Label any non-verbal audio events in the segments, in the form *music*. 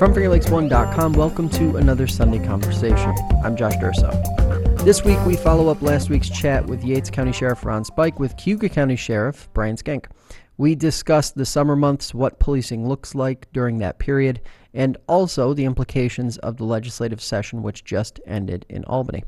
From FingerLakes1.com, welcome to another Sunday Conversation. I'm Josh Durso. This week, we follow up last week's chat with Yates County Sheriff Ron Spike with Cayuga County Sheriff Brian Schenck. We discussed the summer months, what policing looks like during that period, and also the implications of the legislative session which just ended in Albany.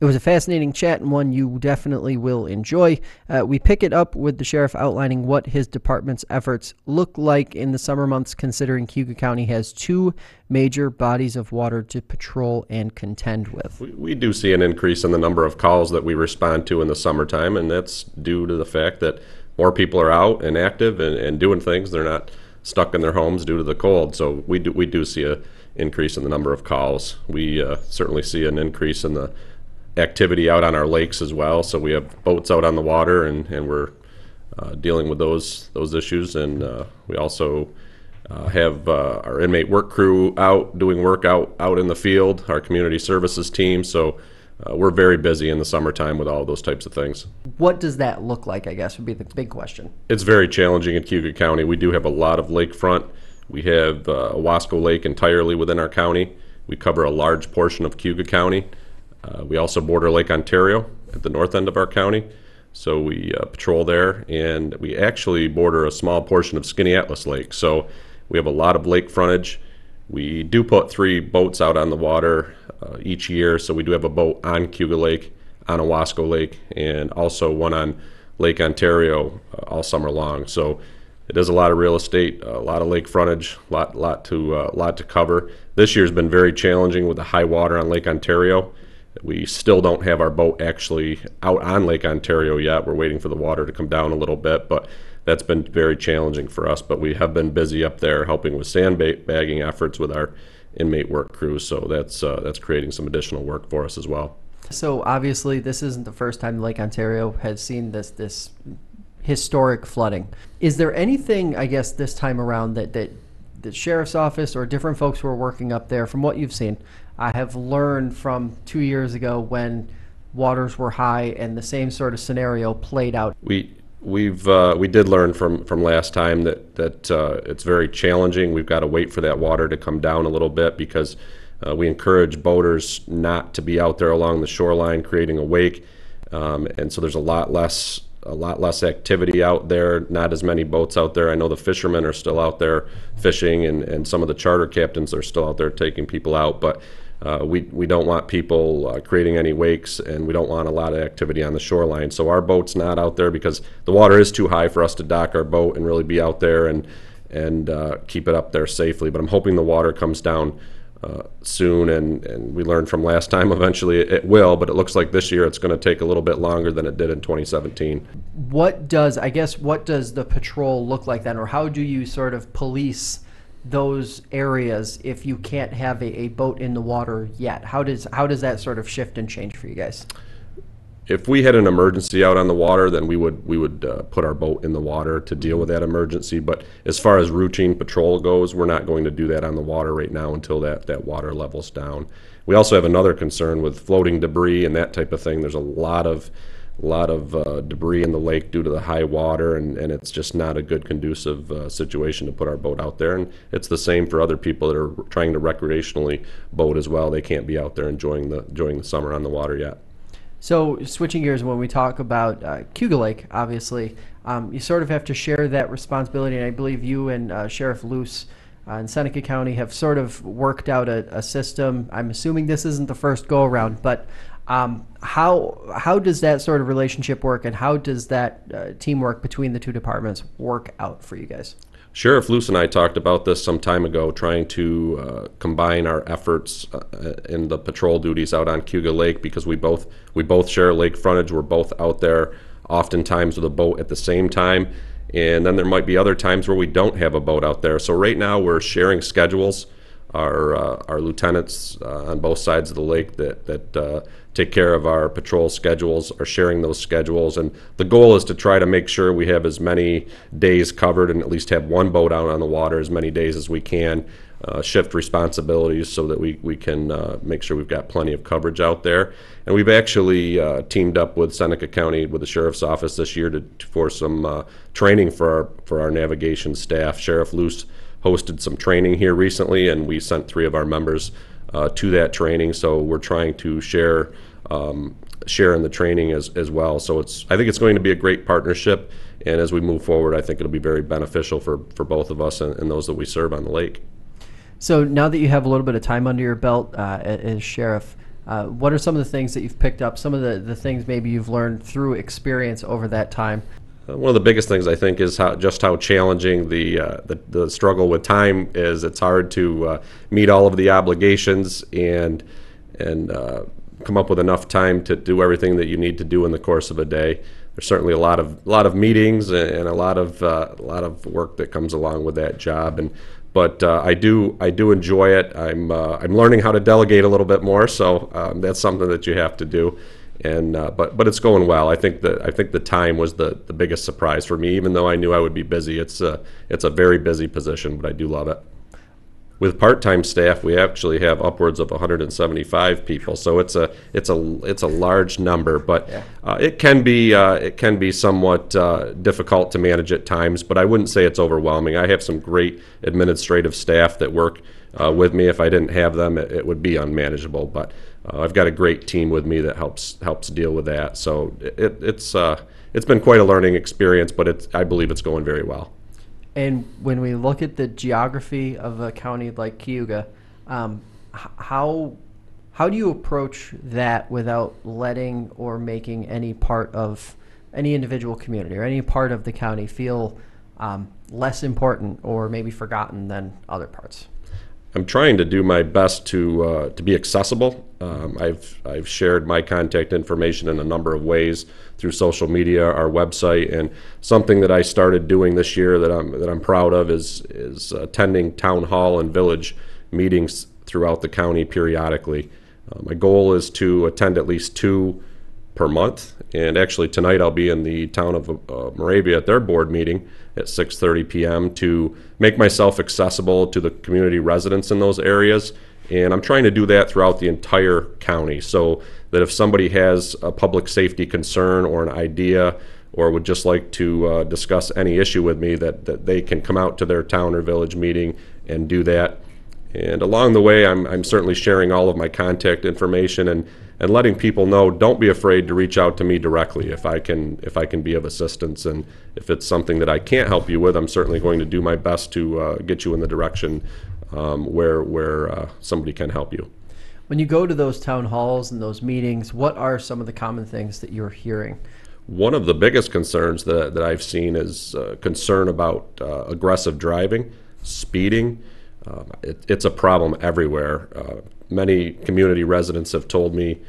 It was a fascinating chat and one you definitely will enjoy. Uh, we pick it up with the sheriff outlining what his department's efforts look like in the summer months, considering Cayuga County has two major bodies of water to patrol and contend with. We, we do see an increase in the number of calls that we respond to in the summertime, and that's due to the fact that more people are out and active and, and doing things. They're not stuck in their homes due to the cold. So we do we do see a increase in the number of calls. We uh, certainly see an increase in the activity out on our lakes as well. So we have boats out on the water, and, and we're uh, dealing with those those issues. And uh, we also uh, have uh, our inmate work crew out doing work out out in the field. Our community services team. So uh, we're very busy in the summertime with all those types of things. What does that look like? I guess would be the big question. It's very challenging in Cayuga County. We do have a lot of lakefront. We have uh, Owasco Lake entirely within our county. We cover a large portion of Cayuga County. Uh, we also border Lake Ontario at the north end of our county, so we uh, patrol there, and we actually border a small portion of Skaneateles Lake. So we have a lot of lake frontage. We do put three boats out on the water uh, each year, so we do have a boat on Cayuga Lake, on Owasco Lake, and also one on Lake Ontario uh, all summer long. So it is a lot of real estate, a lot of lake frontage, a lot lot to uh, lot to cover. This year's been very challenging with the high water on Lake Ontario. We still don't have our boat actually out on Lake Ontario yet. We're waiting for the water to come down a little bit, but that's been very challenging for us. But we have been busy up there helping with sandbagging efforts with our inmate work crews. So that's uh, that's creating some additional work for us as well. So obviously, this isn't the first time Lake Ontario has seen this this historic flooding. Is there anything, I guess, this time around that that the sheriff's office or different folks who are working up there, from what you've seen, I have learned from two years ago when waters were high and the same sort of scenario played out. We we've uh, we did learn from from last time that that uh, it's very challenging. We've got to wait for that water to come down a little bit because uh, we encourage boaters not to be out there along the shoreline creating a wake, um, and so there's a lot less a lot less activity out there. Not as many boats out there. I know the fishermen are still out there fishing, and and some of the charter captains are still out there taking people out, but. Uh, we, we don't want people uh, creating any wakes and we don't want a lot of activity on the shoreline. So our boat's not out there because the water is too high for us to dock our boat and really be out there and, and uh, keep it up there safely. But I'm hoping the water comes down uh, soon and, and we learned from last *laughs* time eventually it, it will, but it looks like this year it's going to take a little bit longer than it did in 2017. What does, I guess, what does the patrol look like then, or how do you sort of police? Those areas if you can't have a, a boat in the water yet? How does how does that sort of shift and change for you guys? If we had an emergency out on the water, then we would we would uh, put our boat in the water to deal with that emergency. But as far as routine patrol goes, we're not going to do that on the water right now until that that water levels down. We also have another concern with floating debris and that type of thing. There's a lot of a lot of uh, debris in the lake due to the high water, and, and it's just not a good conducive uh, situation to put our boat out there. And it's the same for other people that are trying to recreationally boat as well. They can't be out there enjoying the enjoying the summer on the water yet. So switching gears, when we talk about uh, Cayuga Lake, obviously, um, you sort of have to share that responsibility, and I believe you and uh, Sheriff Luce. Uh, in Seneca County, have sort of worked out a, a system. I'm assuming this isn't the first go around, but um, how how does that sort of relationship work, and how does that uh, teamwork between the two departments work out for you guys? Sheriff Luce and I talked about this some time ago, trying to uh, combine our efforts uh, in the patrol duties out on Cayuga Lake because we both we both share lake frontage. We're both out there, oftentimes with a boat at the same time, and then there might be other times where we don't have a boat out there. So right now we're sharing schedules our uh, our lieutenants uh, on both sides of the lake that that uh, take care of our patrol schedules are sharing those schedules and the goal is to try to make sure we have as many days covered and at least have one boat out on the water as many days as we can uh, shift responsibilities so that we, we can uh, make sure we've got plenty of coverage out there and we've actually uh, teamed up with Seneca County with the sheriff's office this year to, for some training for our for our navigation staff Sheriff Luce hosted some training here recently, and we sent three of our members uh, to that training. So we're trying to share um, share in the training as, as well. So it's I think it's going to be a great partnership, and as we move forward, I think it'll be very beneficial for, for both of us and, and those that we serve on the lake. So now that you have a little bit of time under your belt uh, as sheriff, uh, what are some of the things that you've picked up? Some of the, the things maybe you've learned through experience over that time. Uh, one of the biggest things I think is how just how challenging the uh, the, the, struggle with time is. It's hard to uh, meet all of the obligations and and uh, come up with enough time to do everything that you need to do in the course of a day. There's certainly a lot of lot of meetings and a lot of uh, a lot of work that comes along with that job. And but uh, I do I do enjoy it. I'm I'm learning how to delegate a little bit more, so um, that's something that you have to do and uh, but but it's going well. I think the I think the time was the, the biggest surprise for me. Even though I knew I would be busy, it's a it's a very busy position, but I do love it. With part-time staff, we actually have upwards of 175 people, so it's a it's a it's a large number. But Yeah. uh, it can be uh, it can be somewhat uh, difficult to manage at times. But I wouldn't say it's overwhelming. I have some great administrative staff that work uh, with me. If I didn't have them, it, it would be unmanageable. But uh, I've got a great team with me that helps helps deal with that. So it, it's uh, it's been quite a learning experience, but it's I believe it's going very well. And when we look at the geography of a county like Cayuga, um, how how do you approach that without letting or making any part of any individual community or any part of the county feel um, less important or maybe forgotten than other parts? I'm trying to do my best to uh, to be accessible. Um, I've I've shared my contact information in a number of ways through social media, our website, and something that I started doing this year that I'm that I'm proud of is is attending town hall and village meetings throughout the county periodically. Uh, my goal is to attend at least two per month. And actually, tonight I'll be in the town of uh, Moravia at their board meeting at 6:30 p.m. to make myself accessible to the community residents in those areas. And I'm trying to do that throughout the entire county, so that if somebody has a public safety concern or an idea, or would just like to uh, discuss any issue with me, that, that they can come out to their town or village meeting and do that. And along the way, I'm, I'm certainly sharing all of my contact information and, and letting people know don't be afraid to reach out to me directly if I can if I can be of assistance and if it's something that I can't help you with, I'm certainly going to do my best to uh, get you in the direction um, where where uh, somebody can help you. When you go to those town halls and those meetings, what are some of the common things that you're hearing? One of the biggest concerns that, that I've seen is uh, concern about uh, aggressive driving, speeding. Um, it, it's a problem everywhere. Uh, many community residents have told me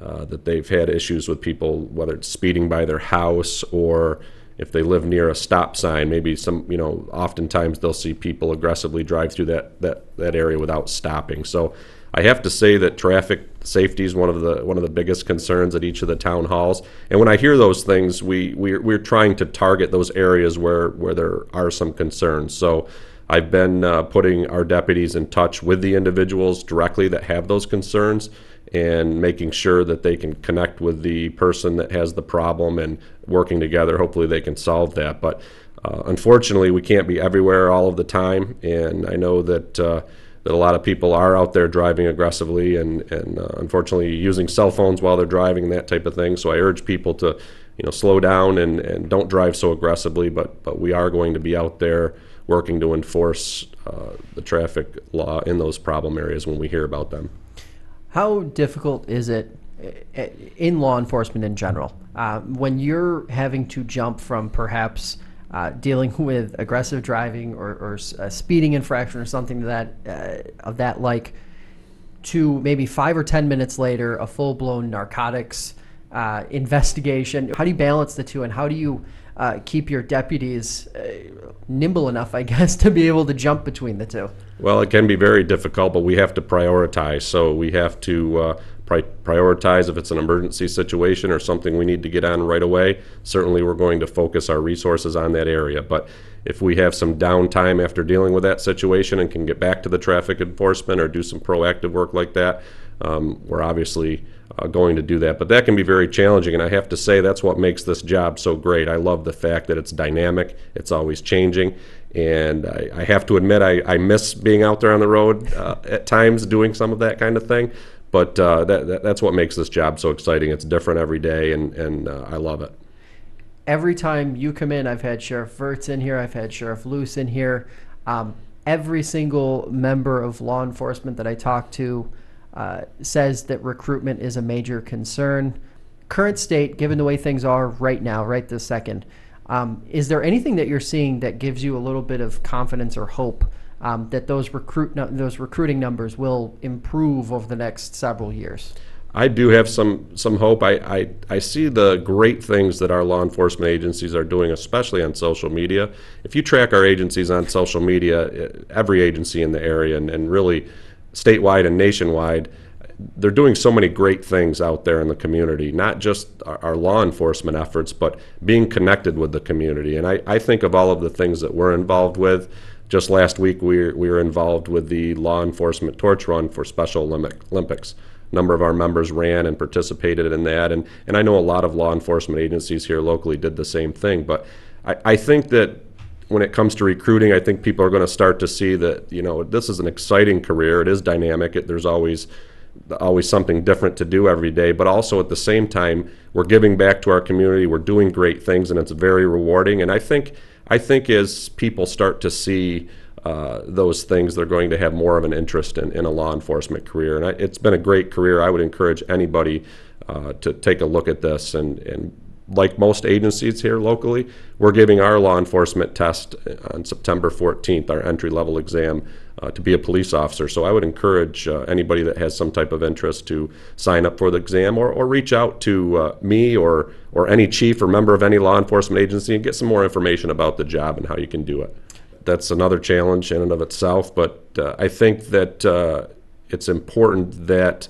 uh, that they've had issues with people, whether it's speeding by their house or if they live near a stop sign. Maybe some, you know, oftentimes they'll see people aggressively drive through that, that, that area without stopping. So I have to say that traffic safety is one of the one of the biggest concerns at each of the town halls. And when I hear those things, we we're, we're trying to target those areas where where there are some concerns. So I've been uh, putting our deputies in touch with the individuals directly that have those concerns and making sure that they can connect with the person that has the problem and working together. Hopefully, they can solve that. But uh, unfortunately, we can't be everywhere all of the time. And I know that. Uh, that a lot of people are out there driving aggressively and, and uh, unfortunately using cell phones while they're driving and that type of thing. So I urge people to, you know, slow down and, and don't drive so aggressively. But but we are going to be out there working to enforce uh, the traffic law in those problem areas when we hear about them. How difficult is it eh, in law enforcement in general uh, when you're having to jump from perhaps uh, dealing *laughs* with aggressive driving or, or a speeding infraction or something that uh, of that like to maybe five or ten minutes later a full-blown narcotics uh, investigation how do you balance the two and how do you uh, keep your deputies uh, nimble enough i *laughs* guess to be able to jump between the two Well, it can be very difficult, but we have to prioritize. So we have to uh, pri- prioritize if it's an emergency situation or something we need to get on right away. Certainly, we're going to focus our resources on that area. But if we have some downtime after dealing with that situation and can get back to the traffic enforcement or do some proactive work like that, um, we're obviously uh, going to do that. But that can be very challenging, and I have to say that's what makes this job so great. I love the fact that it's dynamic, it's always changing, And I, I have to admit, I, I miss being out there on the road uh, at times doing some of that kind of thing. But uh, that, that, that's what makes this job so exciting. It's different every day, and, and uh, I love it. Every time you come in, I've had Sheriff Virts in here, I've had Sheriff Luce in here. Um, every single member of law enforcement that I talk to uh, says that recruitment is a major concern. Current state, given the way things are right now, right this second, um, is there anything that you're seeing that gives you a little bit of confidence or hope um, that those recruit those recruiting numbers will improve over the next several years? I do have some some hope. I, I, I see the great things that our law enforcement agencies are doing, especially on social media. If you track our agencies on social media, eh, every agency in the area and, and really statewide and nationwide, they're doing so many great things out there in the community, not just our, our law enforcement efforts, but being connected with the community. And I, I think of all of the things that we're involved with. Just last week, we were, we were involved with the law enforcement torch run for Special Olympics. A number of our members ran and participated in that, and, and I know a lot of law enforcement agencies here locally did the same thing. But I, I think that when it comes to recruiting, I think people are going to start to see that you know this is an exciting career. It is dynamic. It, there's always always something different to do every day, but also at the same time, we're giving back to our community. We're doing great things, and it's very rewarding. And I think I think as people start to see uh, those things, they're going to have more of an interest in, in a law enforcement career. And I, it's been a great career. I would encourage anybody uh, to take a look at this and, and like most agencies here locally, we're giving our law enforcement test on September 14th, our entry level exam, uh, to be a police officer. So I would encourage uh, anybody that has some type of interest to sign up for the exam or, or reach out to uh, me or, or any chief or member of any law enforcement agency and get some more information about the job and how you can do it. That's another challenge in and of itself, but uh, I think that uh, it's important that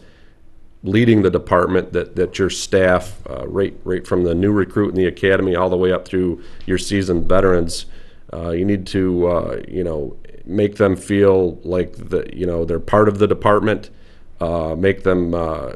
leading the department that, that your staff, uh, right, right from the new recruit in the academy all the way up through your seasoned veterans, uh, you need to, uh, you know, make them feel like the, you know, they're part of the department. Uh, make them uh,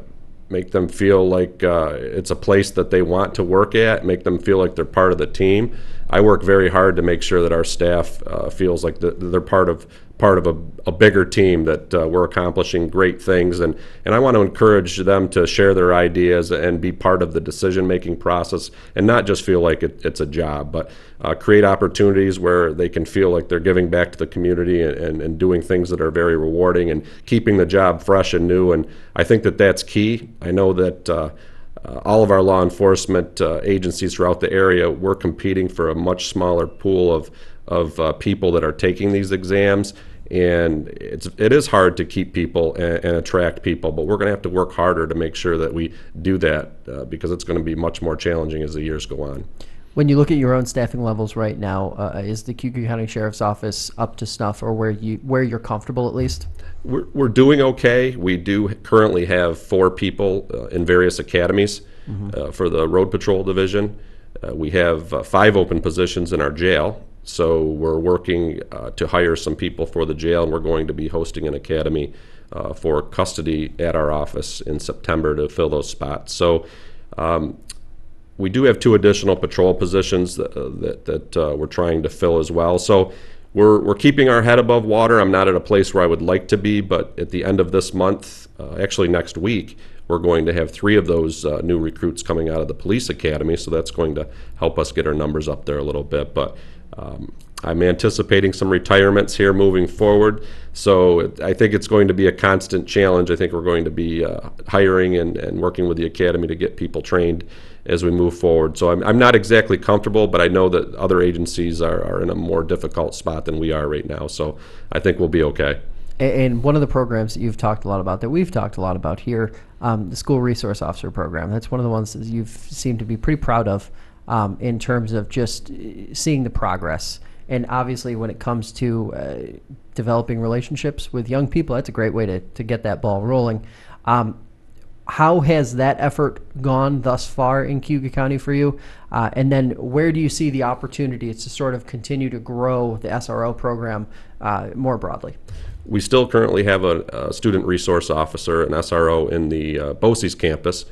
make them feel like uh, it's a place that they want to work at. Make them feel like they're part of the team. I work very hard to make sure that our staff feels like the, they're part of part of a, a bigger team that uh, we're accomplishing great things. And, and I want to encourage them to share their ideas and be part of the decision making process and not just feel like it, it's a job but uh, create opportunities where they can feel like they're giving back to the community and, and, and, doing things that are very rewarding and keeping the job fresh and new. And I think that that's key. I know that uh, uh, all of our law enforcement uh, agencies throughout the area, we're competing for a much smaller pool of, of uh, people that are taking these exams and it's it is hard to keep people and, and attract people but we're going to have to work harder to make sure that we do that uh, because it's going to be much more challenging as the years go on. When you look at your own staffing levels right now uh, is the Cayuga County Sheriff's Office up to snuff or where you where you're comfortable at least? We're, we're doing okay. We do currently have four people uh, in various academies mm-hmm. Uh, for the road patrol division. Uh, we have uh, five open positions in our jail so we're working uh, to hire some people for the jail, and we're going to be hosting an academy uh, for custody at our office in September to fill those spots. So um, we do have two additional patrol positions that, uh, that, that uh, we're trying to fill as well. So we're, we're keeping our head above water. I'm not at a place where I would like to be, but at the end of this month, uh, actually next week, we're going to have three of those uh, new recruits coming out of the police academy, so that's going to help us get our numbers up there a little bit. But um, I'm anticipating some retirements here moving forward, so it, I think it's going to be a constant challenge. I think we're going to be uh, hiring and, and working with the academy to get people trained as we move forward. So I'm, I'm not exactly comfortable, but I know that other agencies are, are in a more difficult spot than we are right now. So I think we'll be okay. And one of the programs that you've talked a lot about, that we've talked a lot about here, um, the School Resource Officer Program. That's one of the ones that you've seemed to be pretty proud of um, in terms of just uh, seeing the progress. And obviously, when it comes to uh, developing relationships with young people, that's a great way to, to get that ball rolling. Um, how has that effort gone thus far in Cayuga County for you? Uh, and then where do you see the opportunities to sort of continue to grow the SRO program uh, more broadly? We still currently have a, a, student resource officer, an SRO, in the uh, BOCES campus.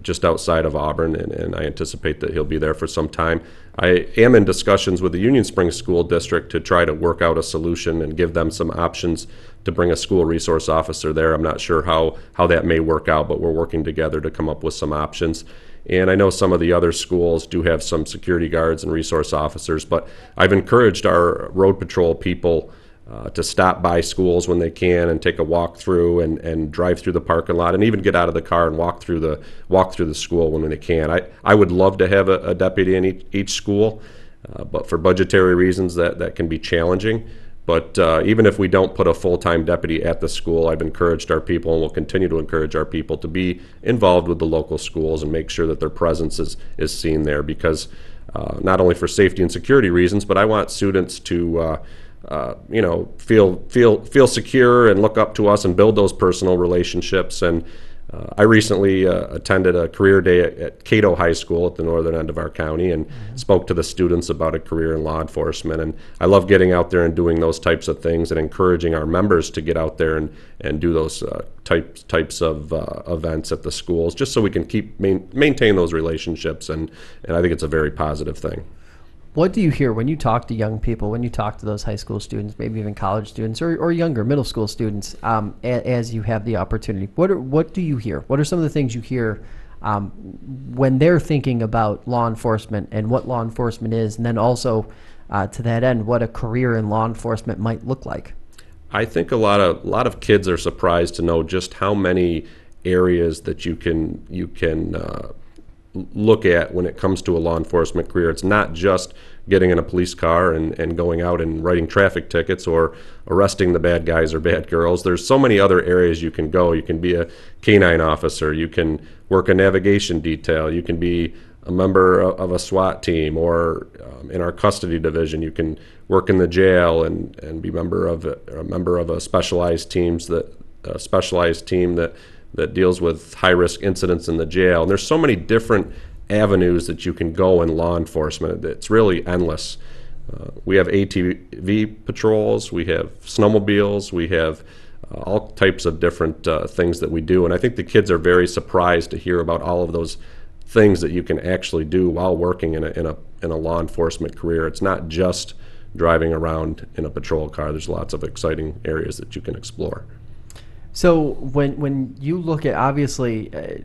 Just outside of Auburn, and, and I anticipate that he'll be there for some time. I am in discussions with the Union Springs School District to try to work out a solution and give them some options to bring a school resource officer there. I'm not sure how, how that may work out, but we're working together to come up with some options. And I know some of the other schools do have some security guards and resource officers, but I've encouraged our road patrol people uh, to stop by schools when they can and take a walk through and, and drive through the parking lot and even get out of the car and walk through the walk through the school when they can. I, I would love to have a, a deputy in each, each school, uh, but for budgetary reasons that, that can be challenging. But uh, even if we don't put a full-time deputy at the school, I've encouraged our people and will continue to encourage our people to be involved with the local schools and make sure that their presence is, is seen there because uh, not only for safety and security reasons, but I want students to uh, you know feel feel feel secure and look up to us and build those personal relationships and uh, I recently uh, attended a career day at, at, Cato High School at the northern end of our county and mm-hmm. spoke to the students about a career in law enforcement. And I love getting out there and doing those types of things and encouraging our members to get out there and, and do those uh, types types of uh, events at the schools, just so we can keep main, maintain those relationships. And, and I think it's a very positive thing. What do you hear when you talk to young people, when you talk to those high school students, maybe even college students or, or younger middle school students, um, a, as you have the opportunity? What are, what do you hear? What are some of the things you hear um, when they're thinking about law enforcement and what law enforcement is, and then also uh, to that end, what a career in law enforcement might look like? I think a lot of a lot of kids are surprised to know just how many areas that you can you can uh, look at when it comes to a law enforcement career. It's not just getting in a police car and, and going out and writing traffic tickets or arresting the bad guys or bad girls. There's so many other areas you can go. You can be a canine officer, you can work a navigation detail, you can be a member of a SWAT team, or um, in our custody division, you can work in the jail and, and be member of a, a member of a specialized teams that a specialized team that that deals with high risk incidents in the jail. And there's so many different avenues that you can go in law enforcement. It's really endless. Uh, we have ATV patrols, we have snowmobiles, we have uh, all types of different uh, things that we do. And I think the kids are very surprised to hear about all of those things that you can actually do while working in a, in a, in a law enforcement career. It's not just driving around in a patrol car, there's lots of exciting areas that you can explore. So when when you look at obviously uh,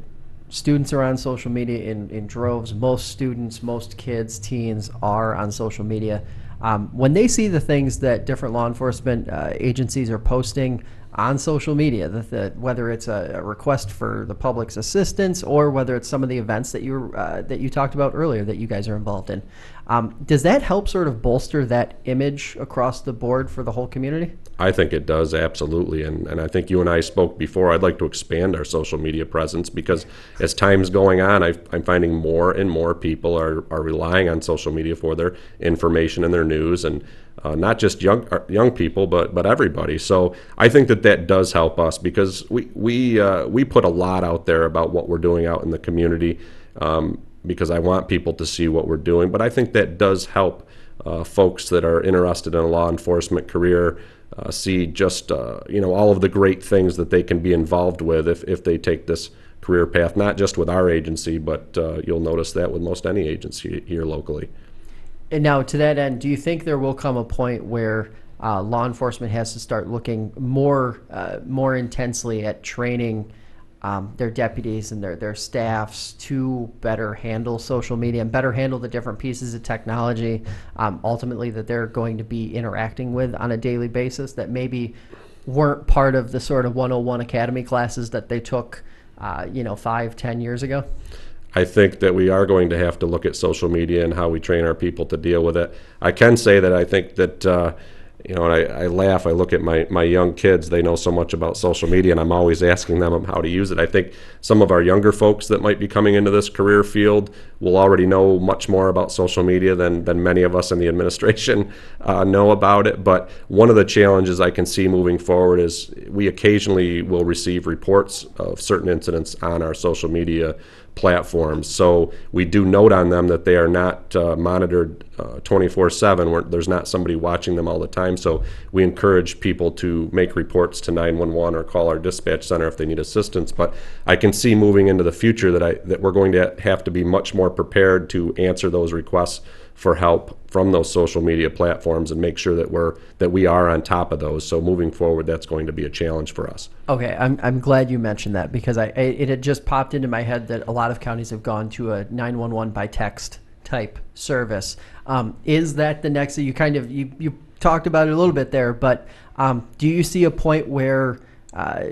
students are on social media in, in droves. Most students, most kids, teens are on social media. Um, when they see the things that different law enforcement uh, agencies are posting on social media, that, whether it's a, a, request for the public's assistance or whether it's some of the events that you uh, that you talked about earlier that you guys are involved in, um, does that help sort of bolster that image across the board for the whole community? I think it does absolutely, and and I think you and I spoke before. I'd like to expand our social media presence because as time's going on, i am finding more and more people are are relying on social media for their information and their news and uh, not just young uh, young people, but but everybody. So I think that that does help us because we we uh, we put a lot out there about what we're doing out in the community um, because I want people to see what we're doing. But I think that does help uh, folks that are interested in a law enforcement career. Uh, see just uh, you know all of the great things that they can be involved with if, if they take this career path, not just with our agency, but you'll notice that with most any agency here locally. And now, to that end, do you think there will come a point where uh, law enforcement has to start looking more uh, more intensely at training um, their deputies and their their staffs to better handle social media and better handle the different pieces of technology, um, ultimately that they're going to be interacting with on a daily basis that maybe weren't part of the sort of 101 academy classes that they took, uh, you know, five, ten years ago. I think that we are going to have to look at social media and how we train our people to deal with it. I can say that I think that. Uh, you know, and I, I laugh. I look at my, my young kids. They know so much about social media, and I'm always asking them how to use it. I think some of our younger folks that might be coming into this career field will already know much more about social media than, than many of us in the administration uh, know about it. But one of the challenges I can see moving forward is we occasionally will receive reports of certain incidents on our social media platforms. So we do note on them that they are not uh, monitored twenty four seven. Where there's not somebody watching them all the time. So we encourage people to make reports to nine one one or call our dispatch center if they need assistance. But I can see moving into the future that I that we're going to have to be much more prepared to answer those requests for help from those social media platforms and make sure that we're that we are on top of those. So moving forward, that's going to be a challenge for us. Okay, I'm, I'm glad you mentioned that because I, I it had just popped into my head that a lot of counties have gone to a 911 by text type service. Um, is that the next? You kind of you you talked about it a little bit there, but um, do you see a point where uh,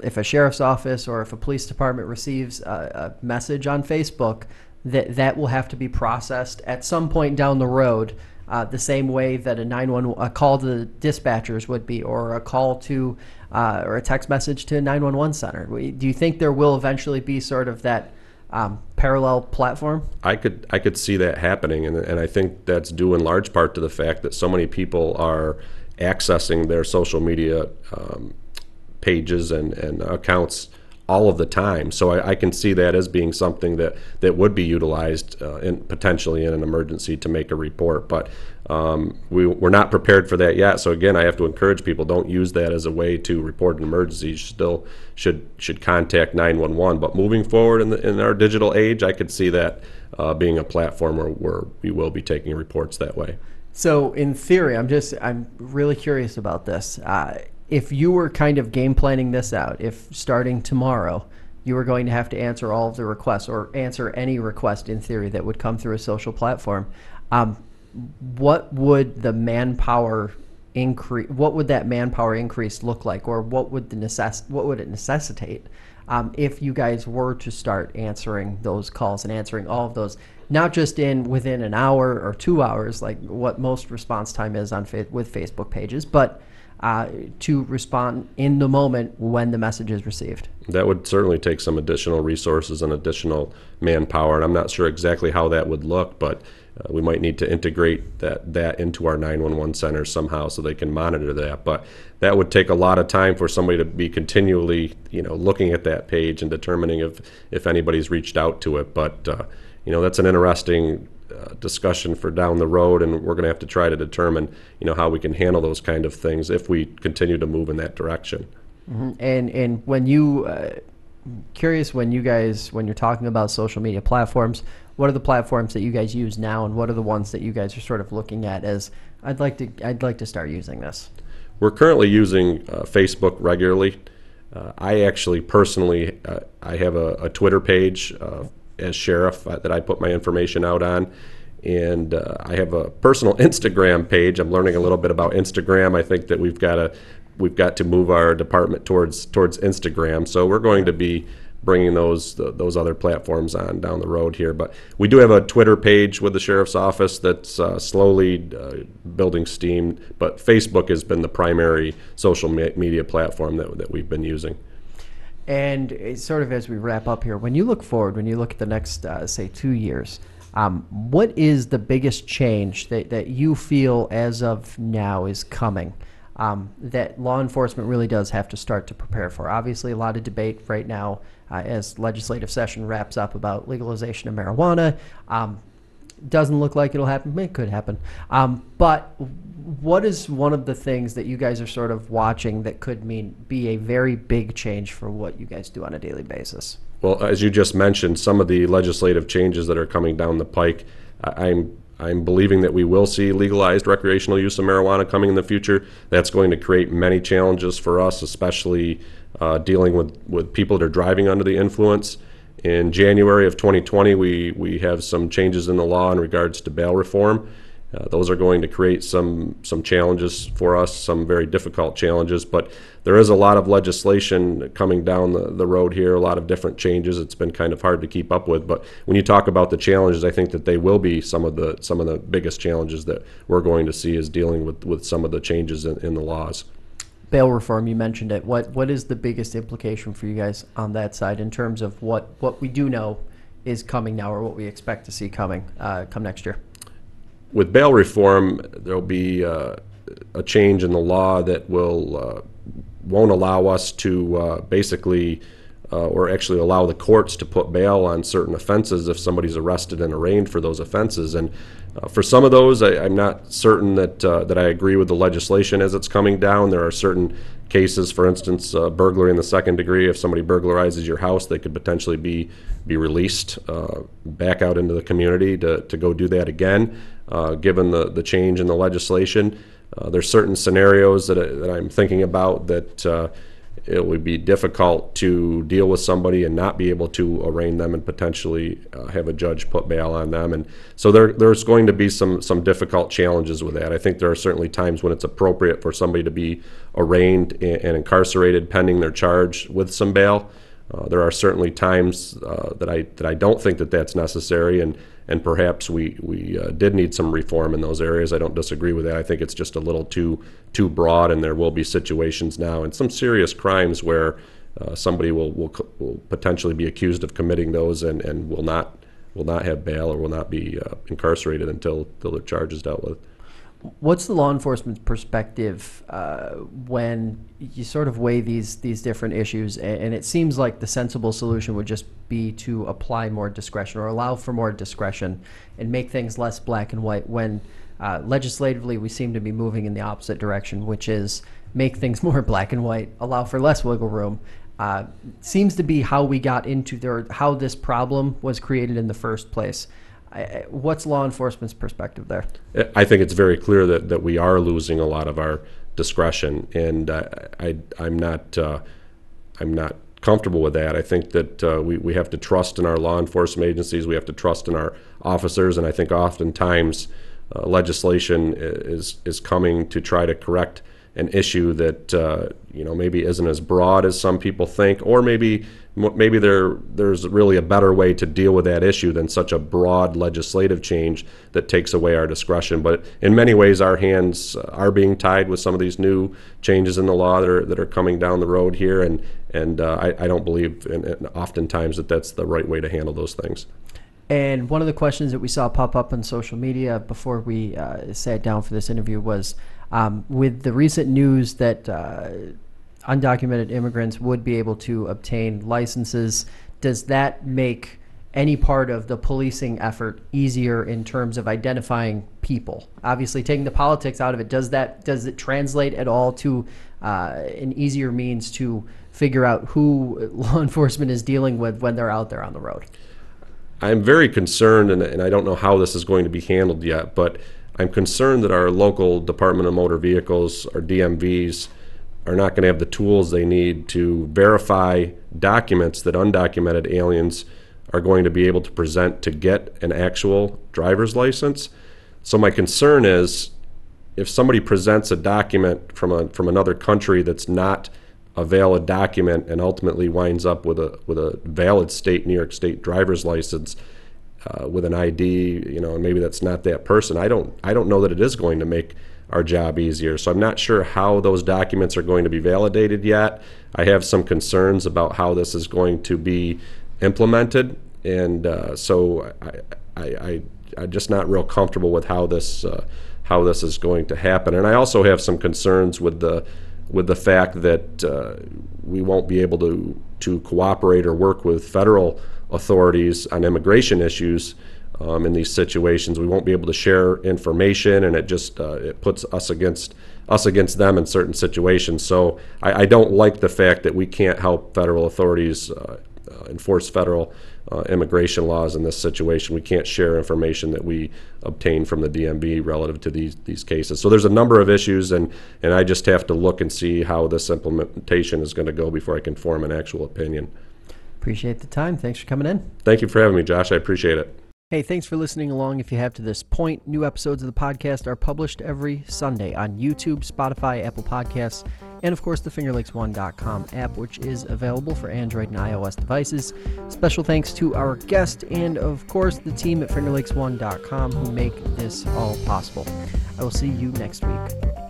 if a sheriff's office or if a police department receives a, a message on Facebook that that will have to be processed at some point down the road, uh, the same way that a 911 a call to the dispatchers would be, or a call to uh, or a text message to a 911 center. Do you think there will eventually be sort of that um, parallel platform? I could I could see that happening, and and I think that's due in large part to the fact that so many people are accessing their social media um, pages and, and accounts all of the time. So I, I can see that as being something that, that would be utilized uh, in, potentially in an emergency to make a report. But um, we, we're not prepared for that yet. So again, I have to encourage people don't use that as a way to report an emergency. You still should should contact 911. But moving forward in, the, in our digital age, I could see that uh, being a platform where, where we will be taking reports that way. So in theory, I'm just I'm really curious about this. Uh, if you were kind of game planning this out, if starting tomorrow you were going to have to answer all of the requests or answer any request in theory that would come through a social platform, um, what would the manpower increase? What would that manpower increase look like, or what would the necess- What would it necessitate um, if you guys were to start answering those calls and answering all of those? Not just in within an hour or two hours, like what most response time is on fa- with Facebook pages, but uh, to respond in the moment when the message is received. That would certainly take some additional resources and additional manpower, and I'm not sure exactly how that would look, but uh, we might need to integrate that, that into our 911 centers somehow so they can monitor that. But that would take a lot of time for somebody to be continually, you know, looking at that page and determining if, if anybody's reached out to it. But, uh, you know, that's an interesting uh, discussion for down the road, and we're going to have to try to determine, you know, how we can handle those kind of things if we continue to move in that direction. And and when you uh, curious when you guys when you're talking about social media platforms, what are the platforms that you guys use now, and what are the ones that you guys are sort of looking at as I'd like to I'd like to start using this. We're currently using uh, Facebook regularly. Uh, I actually personally, uh, I have a, a Twitter page uh, as sheriff uh, that I put my information out on, and uh, I have a personal *laughs* Instagram page. I'm learning a little bit about Instagram. I think that we've got to we've got to move our department towards towards Instagram. So we're going to be bringing those those other platforms on down the road here. But we do have a Twitter page with the sheriff's office that's uh, slowly uh, building steam. But Facebook has been the primary social me- media platform that that we've been using. And sort of as we wrap up here, when you look forward, when you look at the next, uh, say, two years, um, what is the biggest change that, that you feel as of now is coming um, that law enforcement really does have to start to prepare for? Obviously, a lot of debate right now uh, as legislative session wraps up about legalization of marijuana. Um, doesn't look like it'll happen. It could happen. Um, but what is one of the things that you guys are sort of watching that could mean be a very big change for what you guys do on a daily basis? Well, as you just mentioned, some of the legislative changes that are coming down the pike, I'm I'm believing that we will see legalized recreational use of marijuana coming in the future. That's going to create many challenges for us, especially uh, dealing with, with people that are driving under the influence. In January of 2020, we, we have some changes in the law in regards to bail reform. Uh, those are going to create some some challenges for us, some very difficult challenges. But there is a lot of legislation coming down the, the road here, a lot of different changes. It's been kind of hard to keep up with. But when you talk about the challenges, I think that they will be some of the some of the biggest challenges that we're going to see is dealing with, with some of the changes in, in the laws. Bail reform, you mentioned it. What what is the biggest implication for you guys on that side in terms of what what we do know is coming now or what we expect to see coming uh, come next year? with bail reform, there'll be uh, a change in the law that will uh, won't allow us to uh, basically uh, or actually allow the courts to put bail on certain offenses if somebody's arrested and arraigned for those offenses. And uh, for some of those, I, I'm not certain that uh, that I agree with the legislation as it's coming down. There are certain cases, for instance, uh, burglary in the second degree. If somebody burglarizes your house, they could potentially be be released uh, back out into the community to, to go do that again, uh, given the, the change in the legislation. There's certain scenarios that, that I'm thinking about that it would be difficult to deal with somebody and not be able to arraign them and potentially uh, have a judge put bail on them. And so there, there's going to be some, some difficult challenges with that. I think there are certainly times when it's appropriate for somebody to be arraigned and, and incarcerated pending their charge with some bail. Uh, there are certainly times uh, that I that I don't think that that's necessary, and and perhaps we we uh, did need some reform in those areas. I don't disagree with that. I think it's just a little too too broad, and there will be situations now and some serious crimes where uh, somebody will, will will potentially be accused of committing those and, and will not will not have bail or will not be uh, incarcerated until, until their charge is dealt with. What's the law enforcement perspective uh, when you sort of weigh these these different issues? And, it seems like the sensible solution would just be to apply more discretion or allow for more discretion and make things less black and white. When uh, legislatively we seem to be moving in the opposite direction, which is make things *laughs* more black and white, allow for less wiggle room. Uh, seems to be how we got into there, how this problem was created in the first place. What's law enforcement's perspective there? I think it's very clear that, that we are losing a lot of our discretion, and I, I'm not uh, I'm not comfortable with that. I think that uh, we, we have to trust in our law enforcement agencies. We have to trust in our officers, and I think oftentimes uh, legislation is is coming to try to correct an issue that uh, you know maybe isn't as broad as some people think, or maybe maybe there there's really a better way to deal with that issue than such a broad legislative change that takes away our discretion. But in many ways, our hands are being tied with some of these new changes in the law that are that are coming down the road here, and and uh, I, I, don't believe, and oftentimes that that's the right way to handle those things. And one of the questions that we saw pop up on social media before we uh, sat down for this interview was um, with the recent news that uh, undocumented immigrants would be able to obtain licenses, does that make any part of the policing effort easier in terms of identifying people? Obviously, taking the politics out of it, does that does it translate at all to uh, an easier means to figure out who *laughs* law enforcement is dealing with when they're out there on the road? I'm very concerned, and, and I don't know how this is going to be handled yet, but I'm concerned that our local Department of Motor Vehicles, our DMVs, are not going to have the tools they need to verify documents that undocumented aliens are going to be able to present to get an actual driver's license. So my concern is if somebody presents a document from a from another country that's not a valid document and ultimately winds up with a with a valid state New York State driver's license, uh, with an ID, you know, and maybe that's not that person. I don't I don't know that it is going to make our job easier. So I'm not sure how those documents are going to be validated yet. I have some concerns about how this is going to be implemented, and uh, so I, I, I I'm just not real comfortable with how this uh, how this is going to happen. And I also have some concerns with the with the fact that uh, we won't be able to to cooperate or work with federal authorities on immigration issues um, in these situations. We won't be able to share information, and it just uh, it puts us against us against them in certain situations. So I, I don't like the fact that we can't help federal authorities uh, uh, enforce federal uh, immigration laws in this situation. We can't share information that we obtain from the DMV relative to these these cases. So there's a number of issues, and and I just have to look and see how this implementation is going to go before I can form an actual opinion. Appreciate the time. Thanks for coming in. Thank you for having me, Josh. I appreciate it. Hey, thanks for listening along. If you have to this point, new episodes of the podcast are published every Sunday on YouTube, Spotify, Apple Podcasts, and of course the FingerLakes1.com app, which is available for Android and iOS devices. Special thanks to our guest and, of course, the team at FingerLakes1.com who make this all possible. I will see you next week.